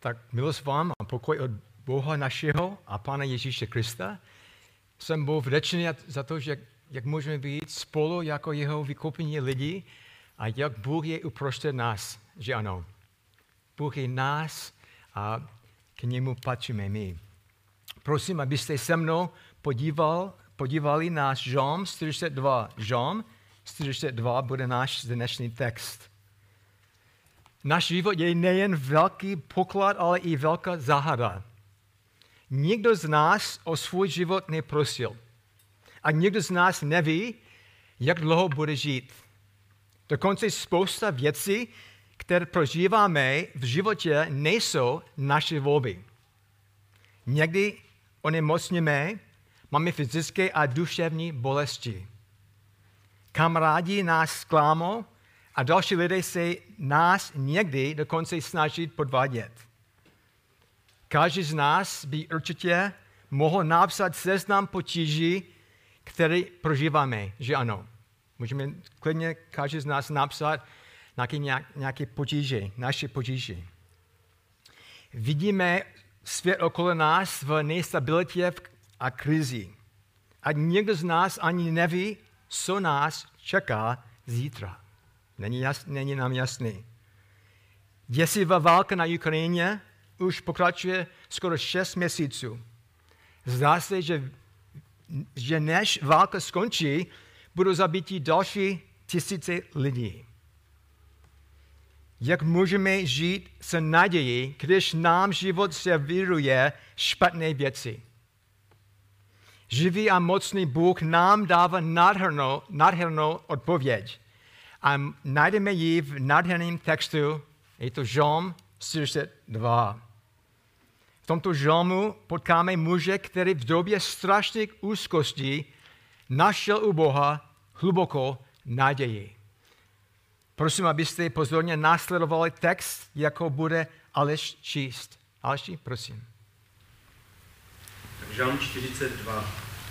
Tak milost vám a pokoj od Boha našeho a Pána Ježíše Krista. Jsem Bohu vděčný za to, že jak můžeme být spolu jako jeho vykupení lidi a jak Bůh je uprostřed nás, že ano. Bůh je nás a k němu patříme my. Prosím, abyste se mnou podíval, podívali na Žom 42. Žom 42 bude náš dnešní text. Náš život je nejen velký poklad, ale i velká záhada. Nikdo z nás o svůj život neprosil. A nikdo z nás neví, jak dlouho bude žít. Dokonce spousta věcí, které prožíváme v životě, nejsou naše volby. Někdy onemocníme, máme fyzické a duševní bolesti. Kamarádi nás zklamou a další lidé se nás někdy dokonce snaží podvádět. Každý z nás by určitě mohl napsat seznam potíží, které prožíváme, že ano. Můžeme klidně každý z nás napsat nějaké, nějaké potíže, naše potíže. Vidíme svět okolo nás v nestabilitě a krizi. A někdo z nás ani neví, co nás čeká zítra. Není, jas, není nám jasný. Děsivá válka na Ukrajině už pokračuje skoro 6 měsíců. Zdá se, že, že než válka skončí, budou zabiti další tisíce lidí. Jak můžeme žít s nadějí, když nám život servíruje špatné věci? Živý a mocný Bůh nám dává nádhernou, nádhernou odpověď. A najdeme ji v nádherném textu, je to Žom 42. V tomto žalmu potkáme muže, který v době strašných úzkostí našel u Boha hluboko naději. Prosím, abyste pozorně následovali text, jako bude Aleš číst. Aleši, prosím. Žalm 42.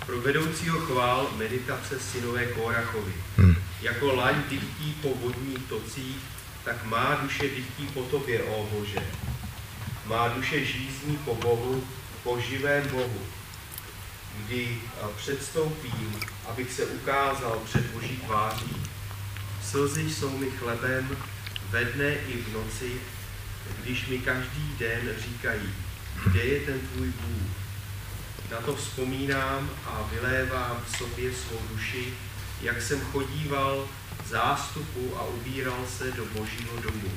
Pro vedoucího chvál meditace synové Kórachovi. Hmm. Jako laň dychtí po vodních tocích, tak má duše dychtí po tobě, ó Bože. Má duše žízní po Bohu, po živém Bohu. Kdy předstoupím, abych se ukázal před Boží tváří. Slzy jsou mi chlebem ve dne i v noci, když mi každý den říkají, kde je ten tvůj Bůh. Na to vzpomínám a vylévám v sobě svou duši, jak jsem chodíval zástupu a ubíral se do božího domu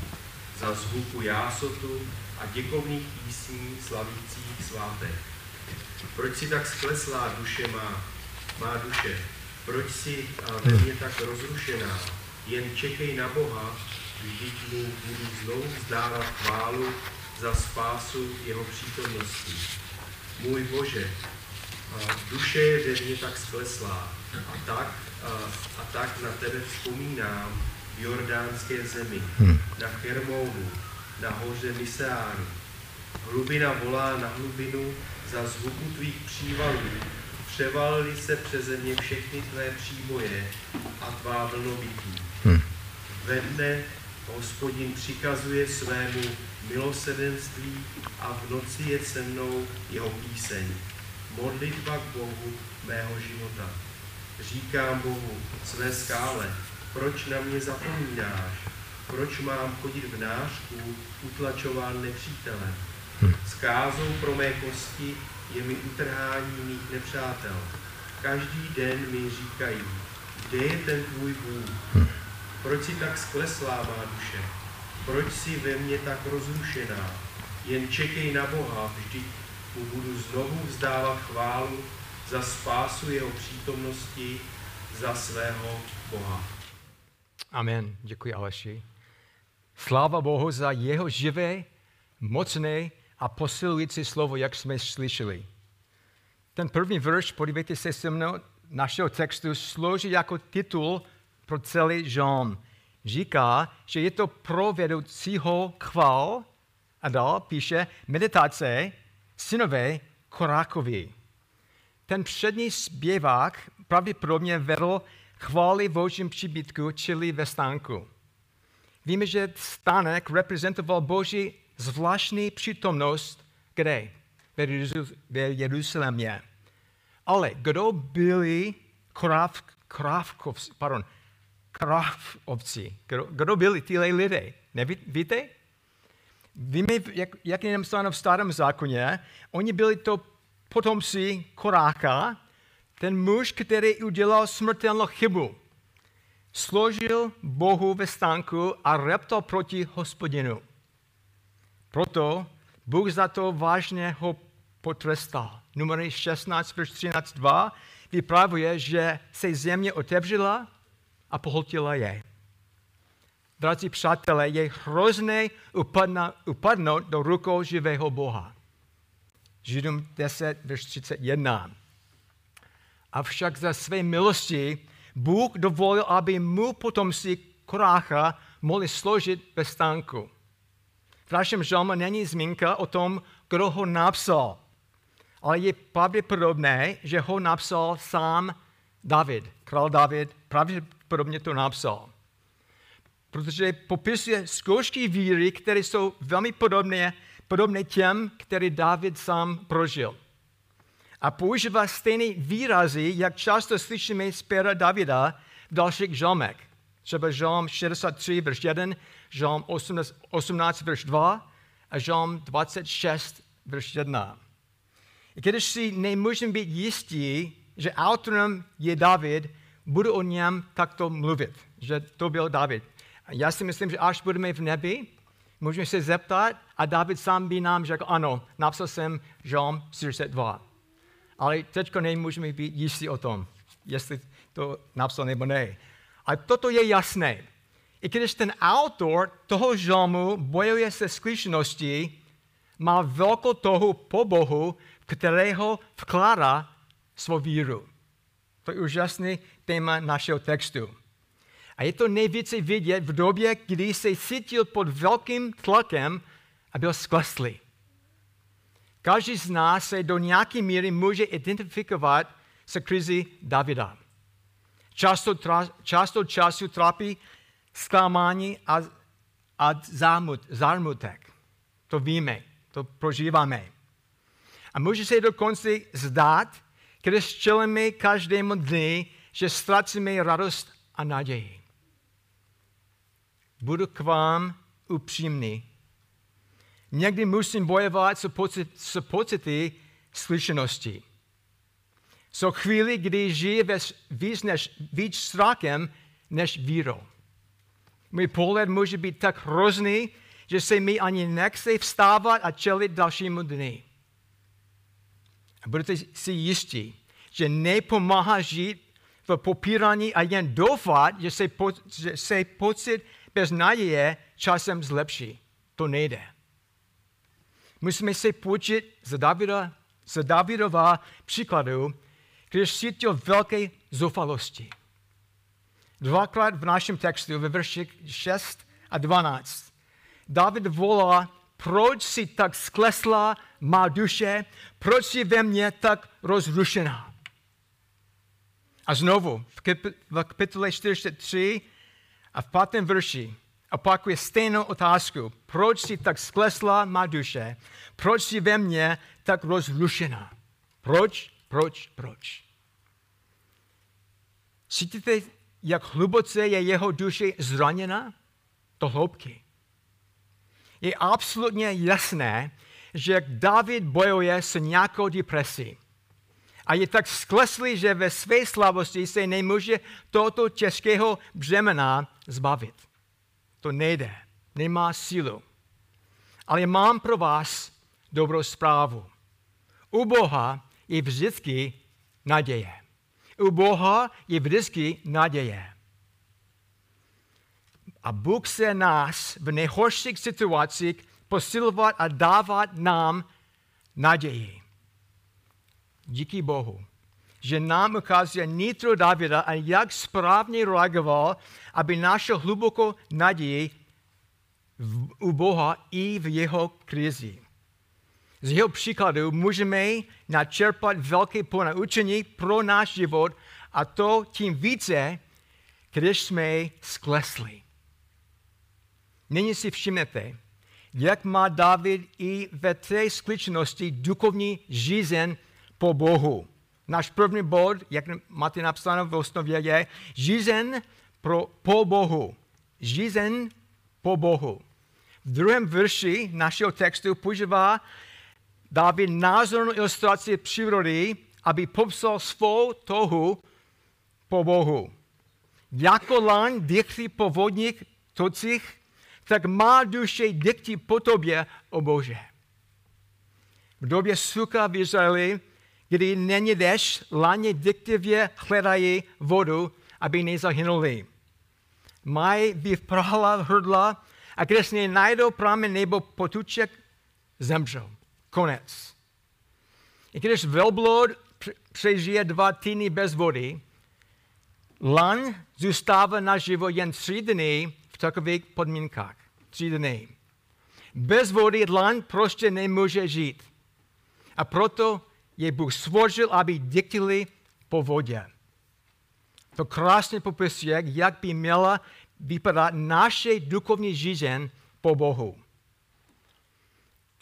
za zvuku jásotu a děkovných písní slavících svátek. Proč si tak skleslá duše má, má duše? Proč si ve mně tak rozrušená? Jen čekej na Boha, vždyť mu budu znovu vzdávat chválu za spásu jeho přítomnosti. Můj Bože, duše je ve mně tak skleslá a tak, a, a tak na tebe vzpomínám v jordánské zemi, hmm. na Hermounu, na hoře Miseáru. Hlubina volá na hlubinu za zvuku tvých přívalů. Převalily se přeze mě všechny tvé příboje a tvá vlnovití. Hmm. Ve dne hospodin přikazuje svému milosedenství a v noci je se mnou jeho píseň. Modlitba k Bohu mého života. Říkám Bohu, své skále, proč na mě zapomínáš? Proč mám chodit v nářku, utlačován nepřítelem? Hm. Skázou pro mé kosti je mi utrhání mých nepřátel. Každý den mi říkají, kde je ten tvůj Bůh? Hm. Proč si tak skleslá má duše? Proč si ve mně tak rozrušená? Jen čekej na Boha, vždyť mu budu znovu vzdávat chválu za spásu jeho přítomnosti, za svého Boha. Amen. Děkuji Aleši. Sláva Bohu za jeho živé, mocné a posilující slovo, jak jsme slyšeli. Ten první verš, podívejte se se mnou, našeho textu slouží jako titul pro celý žalm. Říká, že je to pro vedoucího chval a dál píše meditace synové Korákovi. Ten přední zpěvák pravděpodobně vedl chvály v božím příbytku, čili ve stánku. Víme, že stánek reprezentoval boží zvláštní přítomnost, kde? Ve Jeruzalémě. Ale kdo byli kráv, krávkovci, pardon, krávovci? Kdo, kdo byli tyhle lidé? Nevíte? Víme, jak, jak je napsáno v starém zákoně, oni byli to potomci Koráka, ten muž, který udělal smrtelnou chybu. Složil Bohu ve stánku a reptal proti hospodinu. Proto Bůh za to vážně ho potrestal. Numery 16, verš 13, 2 vypravuje, že se země otevřela a pohltila je. Drazí přátelé, je hrozné upadnout do rukou živého Boha. Židům 10, verš 31. Avšak za své milosti Bůh dovolil, aby mu potomci Korácha mohli složit ve stánku. V našem žalmu není zmínka o tom, kdo ho napsal, ale je pravděpodobné, že ho napsal sám David. Král David pravděpodobně to napsal. Protože popisuje zkoušky víry, které jsou velmi podobné, podobné těm, které David sám prožil. A používá stejné výrazy, jak často slyšíme z pera Davida v dalších žalmech. Třeba žalm 63, verš 1, žalm 18, 18 verš 2 a žalm 26, verš 1. I když si nemůžeme být jistí, že autorem je David, budu o něm takto mluvit, že to byl David. Já si myslím, že až budeme v nebi, můžeme se zeptat a David sám by nám řekl, ano, napsal jsem žalm 42. Ale teď nemůžeme být jistí o tom, jestli to napsal nebo ne. A toto je jasné. I když ten autor toho žalmu bojuje se skutečností, má velkou toho po Bohu, kterého vkládá svou víru. To je úžasný téma našeho textu. A je to nejvíce vidět v době, kdy se cítil pod velkým tlakem a byl skleslý. Každý z nás se do nějaké míry může identifikovat se krizi Davida. Často, tra, často času trápí zklamání a, a zámut, zármutek. To víme, to prožíváme. A může se dokonce zdát, když čelíme každému dny, že ztrácíme radost a naději. Budu k vám upřímný. Někdy musím bojovat s, pocit, s pocity slyšenosti. Jsou chvíli, kdy žije víc, než, víc strachem než vírou. Můj pohled může být tak hrozný, že se mi ani nechce vstávat a čelit dalšímu dny. A budete si jistí, že nepomáhá žít v popírání a jen doufat, že se, po, že se pocit bez naděje časem zlepší. To nejde. Musíme se poučit z, Davida, z Davidova příkladu, když cítil velké zoufalosti. Dvakrát v našem textu ve verších 6 a 12 David volá, proč si tak sklesla má duše, proč je ve mně tak rozrušená. A znovu, v kapitole 43 a v pátém verši opakuje stejnou otázku. Proč si tak sklesla má duše? Proč si ve mně tak rozrušená? Proč, proč, proč? Cítíte, jak hluboce je jeho duše zraněna? To hloubky. Je absolutně jasné, že David bojuje s nějakou depresí. A je tak skleslý, že ve své slavosti se nemůže tohoto těžkého břemena zbavit. To nejde, nemá sílu. Ale mám pro vás dobrou zprávu. U Boha je vždycky naděje. U Boha je vždycky naděje. A Bůh se nás v nejhorších situacích posilovat a dávat nám naději. Díky Bohu, že nám ukazuje nitro Davida a jak správně reagoval, aby našel hlubokou naději u Boha i v jeho krizi. Z jeho příkladu můžeme načerpat velké ponaučení pro náš život a to tím více, když jsme sklesli. Nyní si všimnete, jak má David i ve té skličnosti duchovní žízen po Bohu. Náš první bod, jak máte napsáno v osnově, je žízen pro, po Bohu. Žízen po Bohu. V druhém verši našeho textu používá David názornou ilustraci přírody, aby popsal svou tohu po Bohu. Jako laň dýchří po vodních tocích, tak má duše dýchtí po tobě, o Bože. V době sucha v Izraeli, kdy není dešť, laně diktivě hledají vodu, aby nezahynuli. Mají vyprala hrdla a když najdou pramen nebo potuček, zemřou. Konec. I když velblod přežije dva týdny bez vody, lan zůstává naživo jen tři dny v takových podmínkách. Tři dny. Bez vody lan prostě nemůže žít. A proto je Bůh stvořil, aby diktili po vodě. To krásně popisuje, jak by měla vypadat naše duchovní žízeň po Bohu.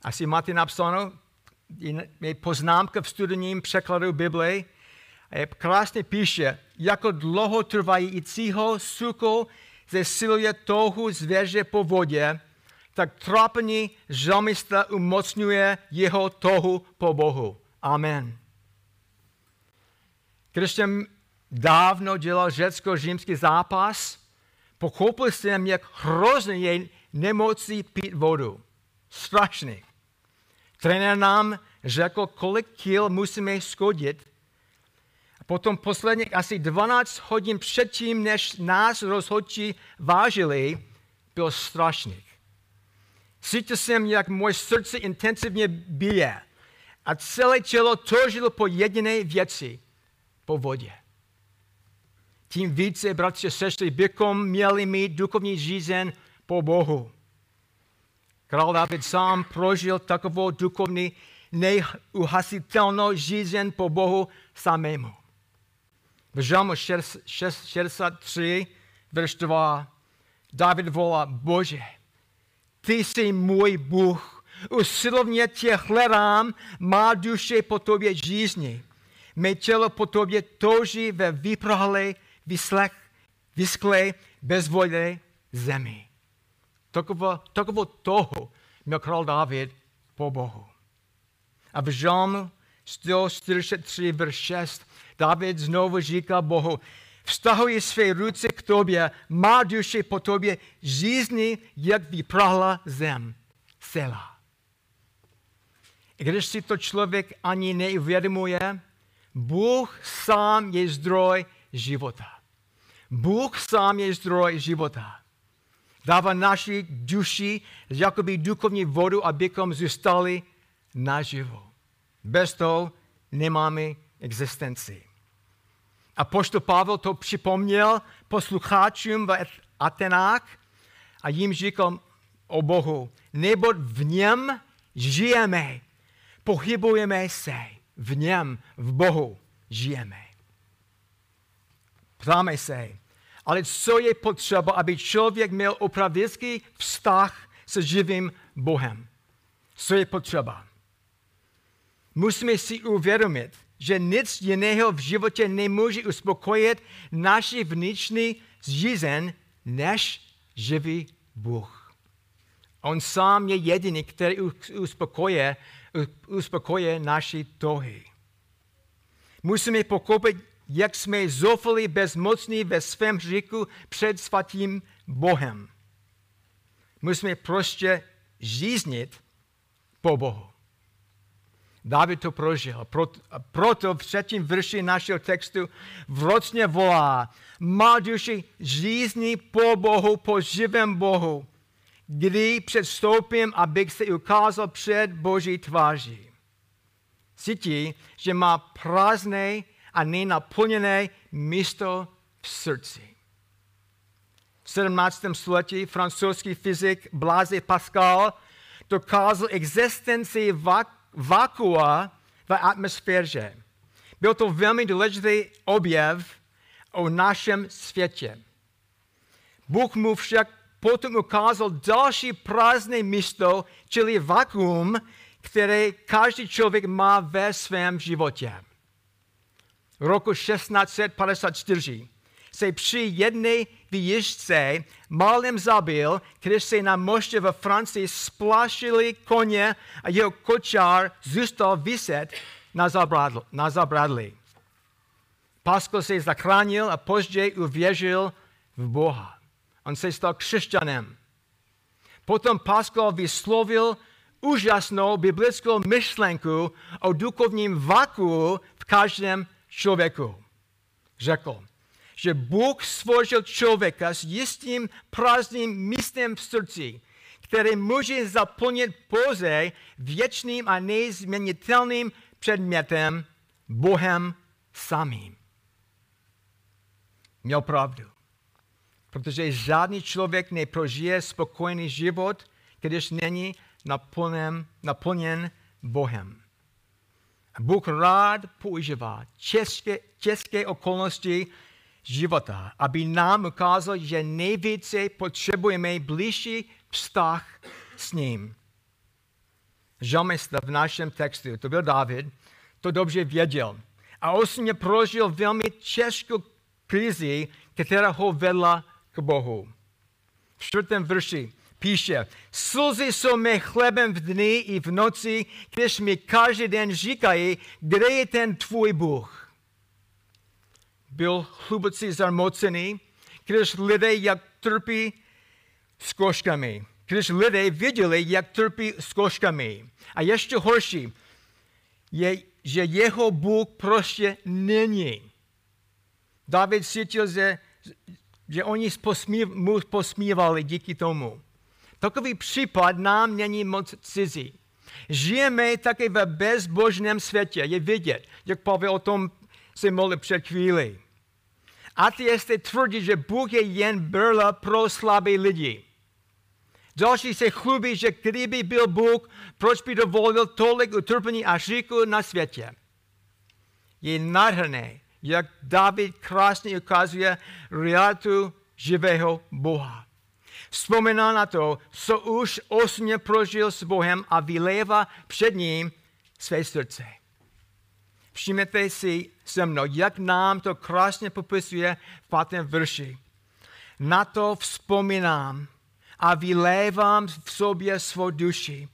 Asi máte napsáno, je poznámka v studijním překladu Bible, krásně píše, jako dlouho trvajícího suko zesiluje touhu zvěře po vodě, tak trápení žalmista umocňuje jeho touhu po Bohu. Amen. Když jsem dávno dělal řecko-římský zápas, pochopil jsem, jak hrozně je nemocí pít vodu. Strašný. Trenér nám řekl, kolik kil musíme skodit. Potom posledních asi 12 hodin předtím, než nás rozhodčí vážili, byl strašný. Cítil jsem, jak moje srdce intenzivně bije a celé tělo toužilo po jediné věci, po vodě. Tím více, bratři a sestry, bychom měli mít duchovní žízen po Bohu. Král David sám prožil takovou duchovní neuhasitelnou žízen po Bohu samému. V Žalmu 63, verš 2, David volá, Bože, ty jsi můj Bůh, usilovně tě hledám, má duše po tobě žízní. Mé tělo po tobě touží ve vyprahlé, vyslech, vysklé, bezvodné zemi. Takovo, takovo toho měl král David po Bohu. A v Žalmu 143, verš 6, David znovu říká Bohu, vztahuji své ruce k tobě, má duše po tobě žízní, jak vyprahla zem. Sela. I když si to člověk ani neuvědomuje, Bůh sám je zdroj života. Bůh sám je zdroj života dává naší duši jakoby duchovní vodu, abychom zůstali naživo. Bez toho nemáme existenci. A poštol Pavel to připomněl posluchačům v Atenách a jim říkal o Bohu, nebo v něm žijeme, pohybujeme se, v něm, v Bohu žijeme. Ptáme se, ale co je potřeba, aby člověk měl opravdický vztah se živým Bohem? Co je potřeba? Musíme si uvědomit, že nic jiného v životě nemůže uspokojit naši vnitřní zřízen, než živý Bůh. On sám je jediný, který uspokojuje, uspokojuje naši tohy. Musíme pochopit jak jsme zoufali bezmocní ve svém říku před svatým Bohem. Musíme prostě žíznit po Bohu. David to prožil. Proto, v třetím verši našeho textu vrocně volá, má duši žízní po Bohu, po živém Bohu, kdy předstoupím, abych se ukázal před Boží tváří. Cítí, že má prázdné a nenaplněné místo v srdci. V 17. století francouzský fyzik Blaise Pascal dokázal existenci vakua v atmosféře. Byl to velmi důležitý objev o našem světě. Bůh mu však potom ukázal další prázdné místo, čili vakuum, které každý člověk má ve svém životě. V roku 1654 se při jedné výjížďce málem zabil, když se na moště ve Francii splašili koně a jeho kočár zůstal vyset na, zabradl, na zabradli. Pascal se zachránil a později uvěřil v Boha. On se stal křesťanem. Potom Pascal vyslovil úžasnou biblickou myšlenku o duchovním vaku v každém člověku. Řekl, že Bůh stvořil člověka s jistým prázdným místem v srdci, které může zaplnit pouze věčným a nezměnitelným předmětem Bohem samým. Měl pravdu. Protože žádný člověk neprožije spokojený život, když není naplněn, naplněn Bohem. Bůh rád používá české, české okolnosti života, aby nám ukázal, že nejvíce potřebujeme blížší vztah s ním. Žalmista v našem textu, to byl David, to dobře věděl. A osobně prožil velmi těžkou krizi, která ho vedla k Bohu. V čtvrtém verši píše, slzy jsou mé chlebem v dny i v noci, když mi každý den říkají, kde je ten tvůj Bůh. Byl hluboce zarmocený, když lidé jak trpí zkouškami. Když lidé viděli, jak trpí zkouškami. A ještě horší je, že jeho Bůh prostě není. David cítil, že, že oni mu posmívali díky tomu. Takový případ nám není moc cizí. Žijeme také ve bezbožném světě. Je vidět, jak Pavel o tom se mluvil před chvíli. Ateisté tvrdí, že Bůh je jen brla pro slabé lidi. Další se chlubí, že kdyby byl Bůh, proč by dovolil tolik utrpení a říku na světě. Je nádherné, jak David krásně ukazuje realitu živého Boha. Vzpomíná na to, co už osobně prožil s Bohem a vylévá před ním své srdce. Všimněte si se mnou, jak nám to krásně popisuje v pátém verši. Na to vzpomínám a vylévám v sobě svou duši.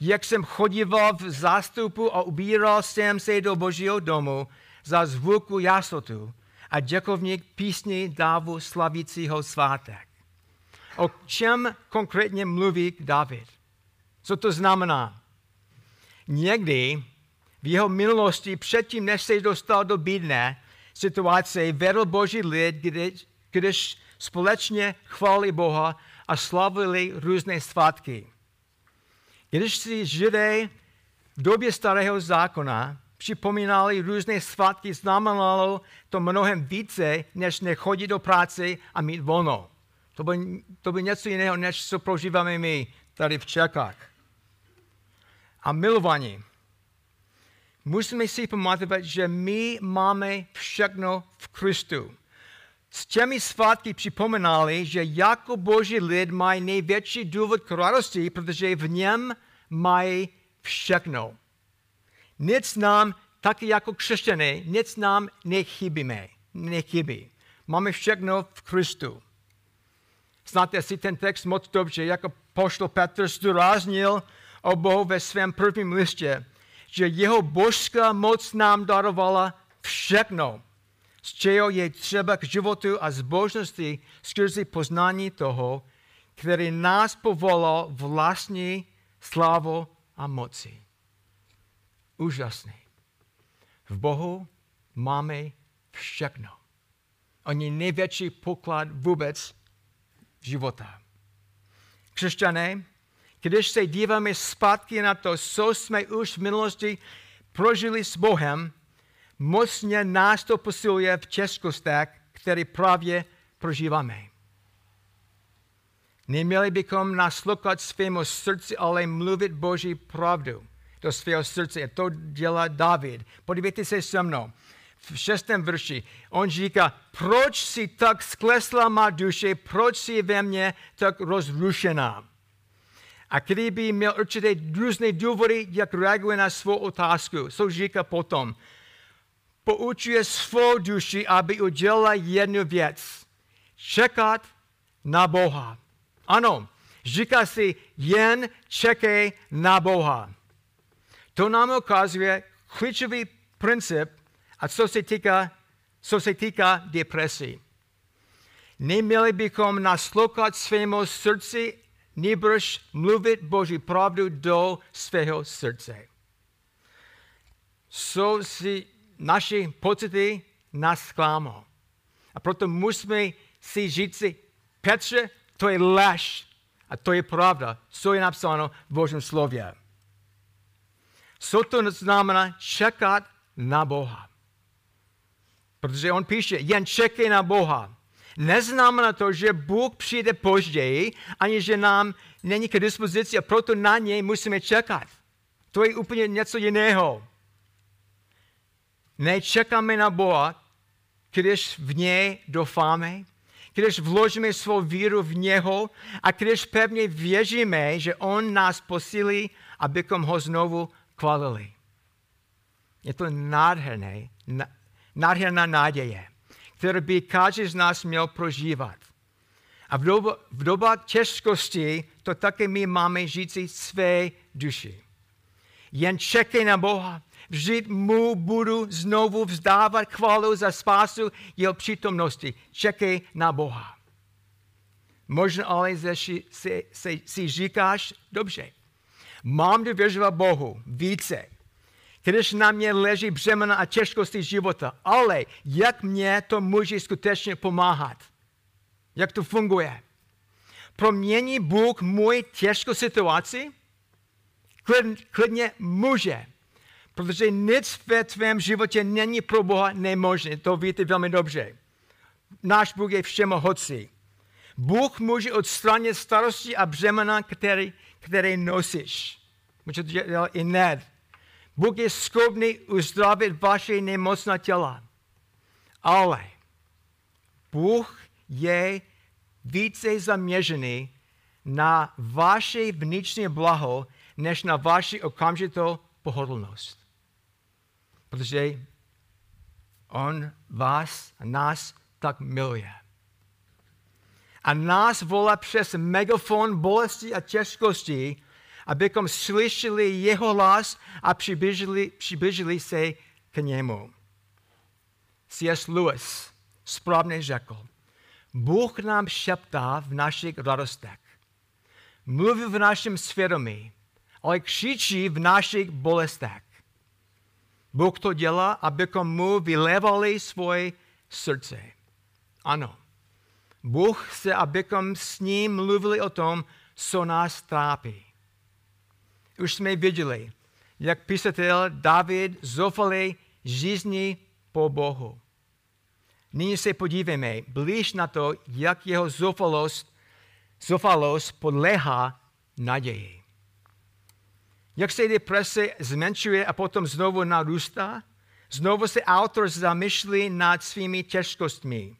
Jak jsem chodíval v zástupu a ubíral jsem se do božího domu za zvuku jasotu a děkovník písni dávu slavícího svátek. O čem konkrétně mluví David? Co to znamená? Někdy v jeho minulosti, předtím, než se dostal do bídné situace, vedl boží lid, když, když společně chválili Boha a slavili různé svátky. Když si židé v době starého zákona připomínali různé svátky, znamenalo to mnohem více, než nechodit do práce a mít volno. To by, to by něco jiného, než co prožíváme my tady v Čechách. A milovaní. Musíme si pamatovat, že my máme všechno v Kristu. S těmi svátky připomínali, že jako boží lid mají největší důvod k radosti, protože v něm mají všechno. Nic nám, taky jako křesťané, nic nám nechybíme, nechybí. Máme všechno v Kristu. Znáte si ten text moc dobře, jako poštol Petr zdůraznil o Bohu ve svém prvním listě, že jeho božská moc nám darovala všechno, z čeho je třeba k životu a zbožnosti skrze poznání toho, který nás povolal vlastní slávu a moci. Úžasný. V Bohu máme všechno. On je největší poklad vůbec života. Křesťané, když se díváme zpátky na to, co jsme už v minulosti prožili s Bohem, mocně nás to posiluje v českostech, které právě prožíváme. Neměli bychom naslouchat svému srdci, ale mluvit Boží pravdu do svého srdce. To dělá David. Podívejte se se mnou. v šestém verši. On říká, proč si tak sklesla má duše, proč si ve mně tak rozrušená. A kdyby měl určité různé důvody, jak reaguje na svou otázku, co říká potom. Poučuje svou duši, aby udělala jednu věc. Čekat na Boha. Ano, říká si, jen čekej na Boha. To nám ukazuje klíčový princip, a co se týká, co se týká depresí. Neměli bychom naslouchat svému srdci, nebož mluvit Boží pravdu do svého srdce. Co si naše pocity nás zklamou. A proto musíme si říci, Petře, to je lež a to je pravda, co je napsáno v Božím slově. Co to znamená čekat na Boha? Protože on píše, jen čekej na Boha. Neznamená to, že Bůh přijde později, ani že nám není k dispozici a proto na něj musíme čekat. To je úplně něco jiného. Nečekáme na Boha, když v něj doufáme, když vložíme svou víru v něho a když pevně věříme, že on nás posílí, abychom ho znovu chválili. Je to nádherné, nádherná naděje, kterou by každý z nás měl prožívat. A v, dob- v dobách těžkosti to také my máme říci své duši. Jen čekej na Boha, vždyť mu budu znovu vzdávat chválu za spásu jeho přítomnosti. Čekej na Boha. Možná ale si, si, si, si říkáš, dobře, mám důvěřovat Bohu více, když na mě leží břemena a těžkosti života. Ale jak mě to může skutečně pomáhat? Jak to funguje? Promění Bůh můj těžkou situaci? Klid, klidně může. Protože nic ve tvém životě není pro Boha nemožné. To víte velmi dobře. Náš Bůh je všemohoucí. Bůh může odstranit starosti a břemena, které, které nosíš. Může to dělat i Ned. Bůh je schopný uzdravit vaše nemocná těla. Ale Bůh je více zaměřený na vaše vnitřní blaho, než na vaši okamžitou pohodlnost. Protože On vás a nás tak miluje. A nás volá přes megafon bolesti a těžkosti, abychom slyšeli jeho hlas a přiblížili, přiblížili se k němu. C.S. Lewis správně řekl, Bůh nám šeptá v našich radostech. Mluví v našem svědomí, ale křičí v našich bolestech. Bůh to dělá, abychom mu vylévali svoje srdce. Ano. Bůh chce, abychom s ním mluvili o tom, co nás trápí. Už jsme viděli, jak písatel David zoufali žízní po Bohu. Nyní se podívejme blíž na to, jak jeho zoufalost, zoufalost podléhá naději. Jak se deprese zmenšuje a potom znovu narůstá, znovu se autor zamýšlí nad svými těžkostmi.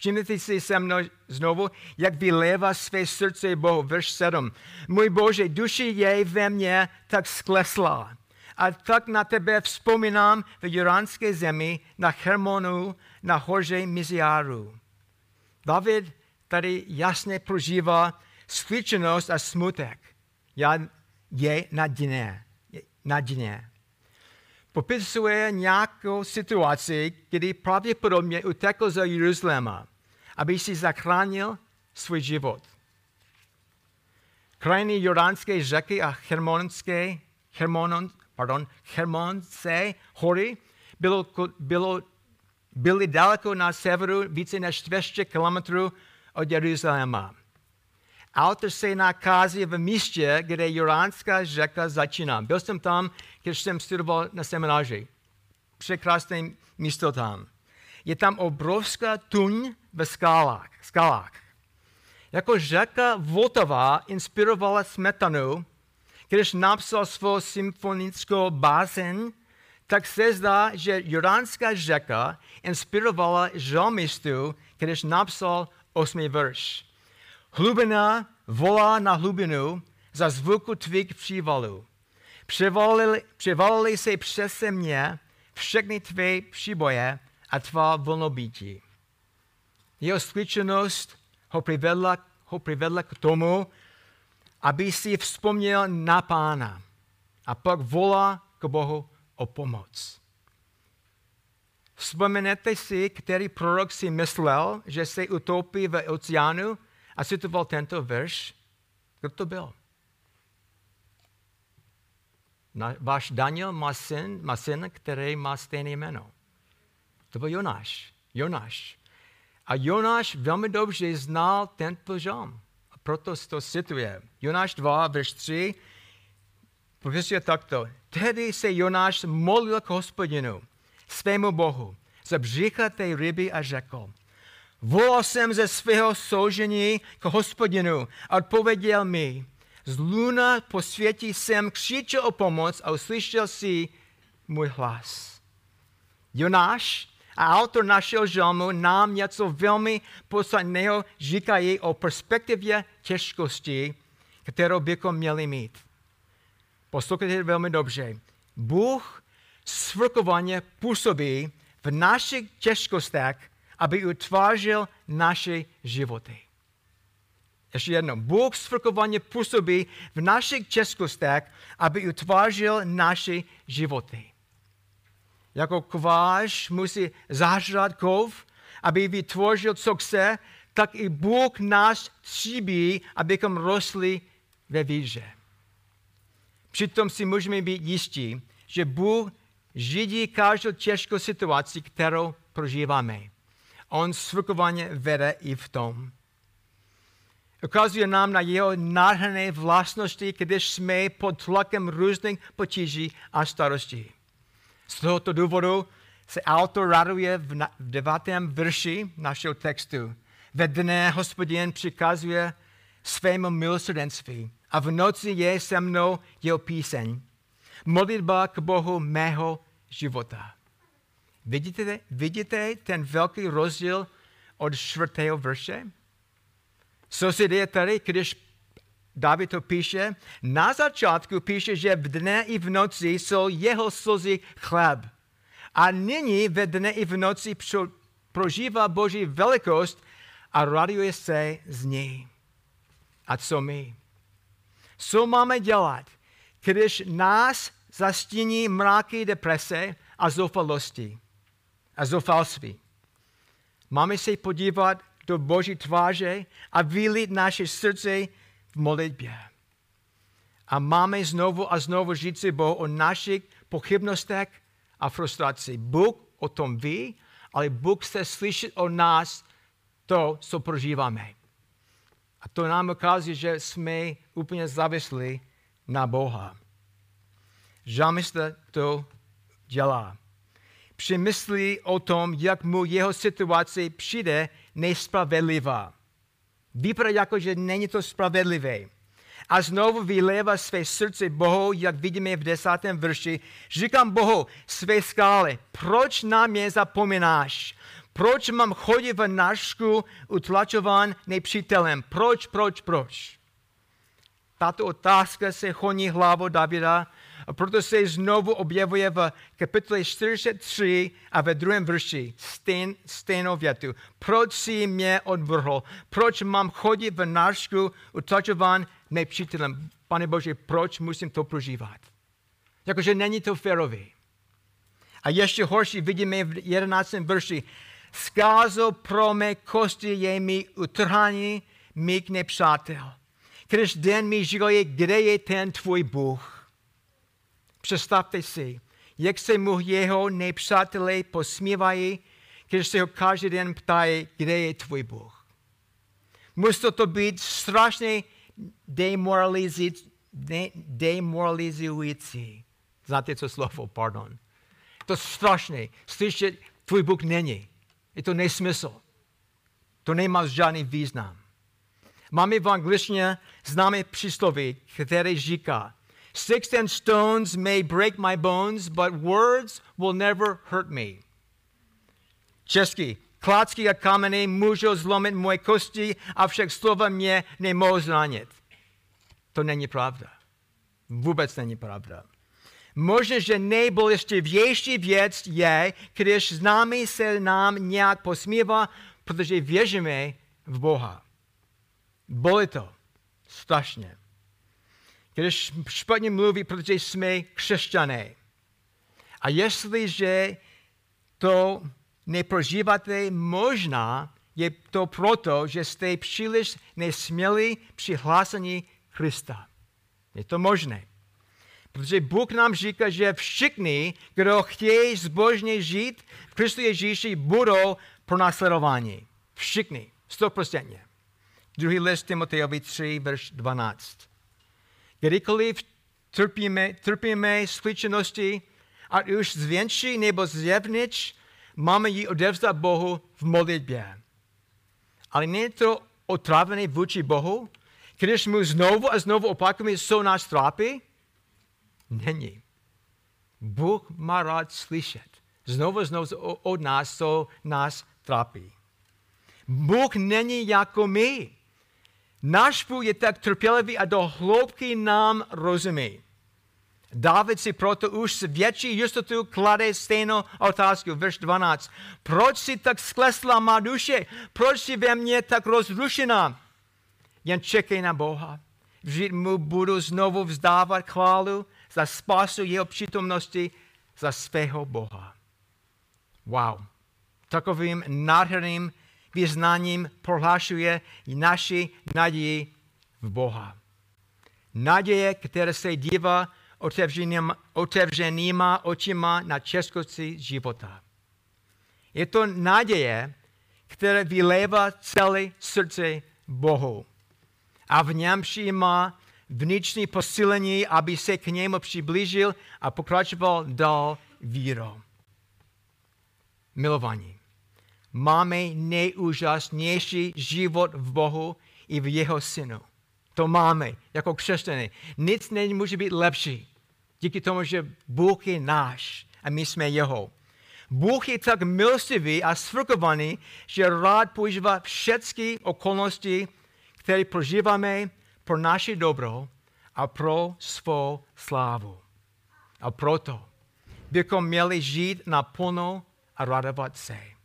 Všimněte si se mnou znovu, jak vylévá své srdce Bohu. Verš 7. Můj Bože, duši je ve mně tak sklesla. A tak na tebe vzpomínám v joránské zemi, na Hermonu, na hoře Miziáru. David tady jasně prožívá skličenost a smutek. Já je na dně. Na dně. Popisuje nějakou situaci, kdy pravděpodobně utekl za Jeruzaléma aby si zachránil svůj život. Krajiny Jordánské řeky a Hermonské, Hermonon, pardon, Hermonské hory bylo, bylo, byly daleko na severu, více než 200 kilometrů od Jeruzaléma. Autor se nachází v místě, kde Jordánská řeka začíná. Byl jsem tam, když jsem studoval na semináři. Překrásné místo tam. Je tam obrovská tuň ve skalách. skalách. Jako řeka Vltava inspirovala Smetanu, když napsal svou symfonickou bázeň tak se zdá, že Jordánská řeka inspirovala žalmistu, když napsal osmý verš. Hlubina volá na hlubinu za zvuku tvých přívalů. Převalili, se přes mě všechny tvé příboje a tvá vlnobytí. Jeho skutečnost ho přivedla, ho přivedla k tomu, aby si vzpomněl na pána a pak volá k Bohu o pomoc. Vzpomenete si, který prorok si myslel, že se utopí v oceánu a citoval tento verš? Kdo to byl? Na, váš Daniel má syn, má syn, který má stejné jméno. To byl Jonáš. Jonáš. A Jonáš velmi dobře znal tento žalm. A proto to cituje. Jonáš 2, verš 3, popisuje takto. Tehdy se Jonáš modlil k hospodinu, svému Bohu, za břicha té ryby a řekl, volal jsem ze svého soužení k hospodinu a odpověděl mi, z luna po světě jsem křičel o pomoc a uslyšel si můj hlas. Jonáš a autor našeho žalmu nám něco velmi podstatného říkají o perspektivě těžkosti, kterou bychom měli mít. Poslouchejte velmi dobře. Bůh svrkovaně působí v našich těžkostech, aby utvářel naše životy. Ještě jednou. Bůh svrkovaně působí v našich těžkostech, aby utvářel naše životy. Jako kváš musí zažrat kov, aby vytvořil, co chce, tak i Bůh nás tříbí, abychom rostli ve víře. Přitom si můžeme být jistí, že Bůh židí každou těžkou situaci, kterou prožíváme. On svrkovaně vede i v tom. Ukazuje nám na jeho nádherné vlastnosti, když jsme pod tlakem různých potíží a starostí. Z tohoto důvodu se autor raduje v, na, v devátém verši našeho textu. Ve dne hospodin přikazuje svému milosrdenství a v noci je se mnou jeho píseň. Modlitba k Bohu mého života. Vidíte, vidíte ten velký rozdíl od čtvrtého verše? Co se děje tady, když David to píše? Na začátku píše, že v dne i v noci jsou jeho slzy chleb. A nyní ve dne i v noci prožívá Boží velikost a raduje se z ní. A co my? Co máme dělat, když nás zastíní mráky deprese a zoufalosti a zoufalství? Máme se podívat do Boží tváře a vylít naše srdce v modlitbě. A máme znovu a znovu říci Bohu o našich pochybnostech a frustraci. Bůh o tom ví, ale Bůh chce slyšet o nás to, co prožíváme. A to nám ukazuje, že jsme úplně závislí na Boha. Žalmista to dělá. Přemyslí o tom, jak mu jeho situace přijde nespravedlivá. Vypadá jako, že není to spravedlivé. A znovu vylévá své srdce Bohu, jak vidíme v desátém verši. Říkám Bohu, své skále, proč na mě zapomínáš? Proč mám chodit v nášku utlačován nepřítelem? Proč, proč, proč? Tato otázka se honí hlavou Davida a proto se znovu objevuje v kapitole 43 a ve druhém verši stejn, stejnou větu. Proč si mě odvrhl? Proč mám chodit v nášku utlačován nepřítelem? Pane Bože, proč musím to prožívat? Jakože není to férový. A ještě horší vidíme v 11. verši. Zkázo pro mé kosti je mi utrhání mých nepřátel. Když den mi říkají, kde je ten tvůj Bůh? Představte si, jak se mu jeho nepřátelé posmívají, když se ho každý den ptají, kde je tvůj Bůh. Musí to být strašně demoralizující. Znáte to slovo, pardon. To strašné. Slyšet, tvůj Bůh není. Je to nesmysl. To nemá žádný význam. Máme v angličtině známé přísloví, které říká, Sticks and stones may break my bones, but words will never hurt me. Česky. Klacky a kameny můžou zlomit moje kosti, avšak slova mě nemohou zranit. To není pravda. Vůbec není pravda. Možná, že nejbolestivější věc je, když s námi se nám nějak posmívá, protože věříme v Boha. Boli to. Strašně. Když špatně mluví, protože jsme křesťané. A jestliže to neprožíváte, možná je to proto, že jste příliš nesměli přihlásení Krista. Je to možné. Protože Bůh nám říká, že všichni, kdo chtějí zbožně žít v Kristu Ježíši, budou pronásledováni. Všichni. Stoprocentně. Druhý list Timotejovi 3, verš 12. Kdykoliv trpíme, trpíme skličenosti, ať už zvenčí nebo zevnitř, máme ji odevzdat Bohu v modlitbě. Ale není to otrávené vůči Bohu, když mu znovu a znovu opakujeme, co nás trápí? Není. Bůh má rád slyšet. Znovu a znovu od nás, co nás trápí. Bůh není jako my. Náš Bůh je tak trpělivý a do hloubky nám rozumí. David si proto už s větší jistotou klade stejnou otázku, verš 12. Proč si tak sklesla má duše? Proč si ve mně tak rozrušená? Jen čekej na Boha. Vždyť mu budu znovu vzdávat chválu za spásu jeho přítomnosti, za svého Boha. Wow. Takovým nádherným vyznáním prohlašuje naši naději v Boha. Naděje, která se dívá otevřenýma, otevřenýma očima na českosti života. Je to naděje, která vylévá celé srdce Bohu. A v něm přijímá vnitřní posílení, aby se k němu přiblížil a pokračoval dál vírou. Milovaní, máme nejúžasnější život v Bohu i v jeho synu. To máme jako křesťané. Nic nemůže být lepší. Díky tomu, že Bůh je náš a my jsme jeho. Bůh je tak milostivý a svrkovaný, že rád používá všechny okolnosti, které prožíváme pro naše dobro a pro svou slávu. A proto bychom měli žít naplno a radovat se.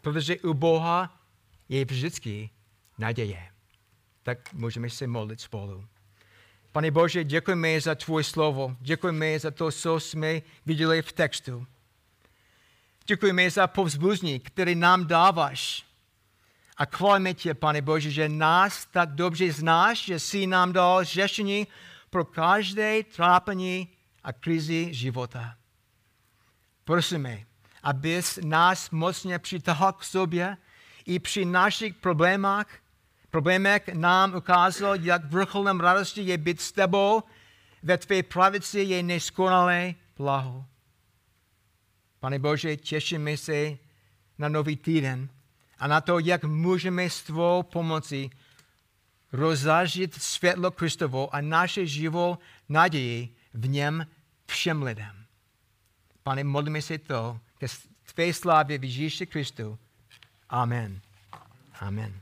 Protože u Boha je vždycky naděje. Tak můžeme se modlit spolu. Pane Bože, děkujeme za Tvoje slovo. Děkujeme za to, co jsme viděli v textu. Děkujeme za povzbuzní, který nám dáváš. A chválíme tě, pane Bože, že nás tak dobře znáš, že jsi nám dal řešení pro každé trápení a krizi života. Prosíme, abys nás mocně přitáhl k sobě i při našich problémech, problémech nám ukázal, jak vrcholem radosti je být s tebou, ve tvé pravici je neskonalé blaho. Pane Bože, těšíme se na nový týden a na to, jak můžeme s tvou pomocí rozzážit světlo Kristovo a naše živou naději v něm všem lidem. Pane, modlíme se to ke tvé slávě v Ježíši Kristu. Amen. Amen.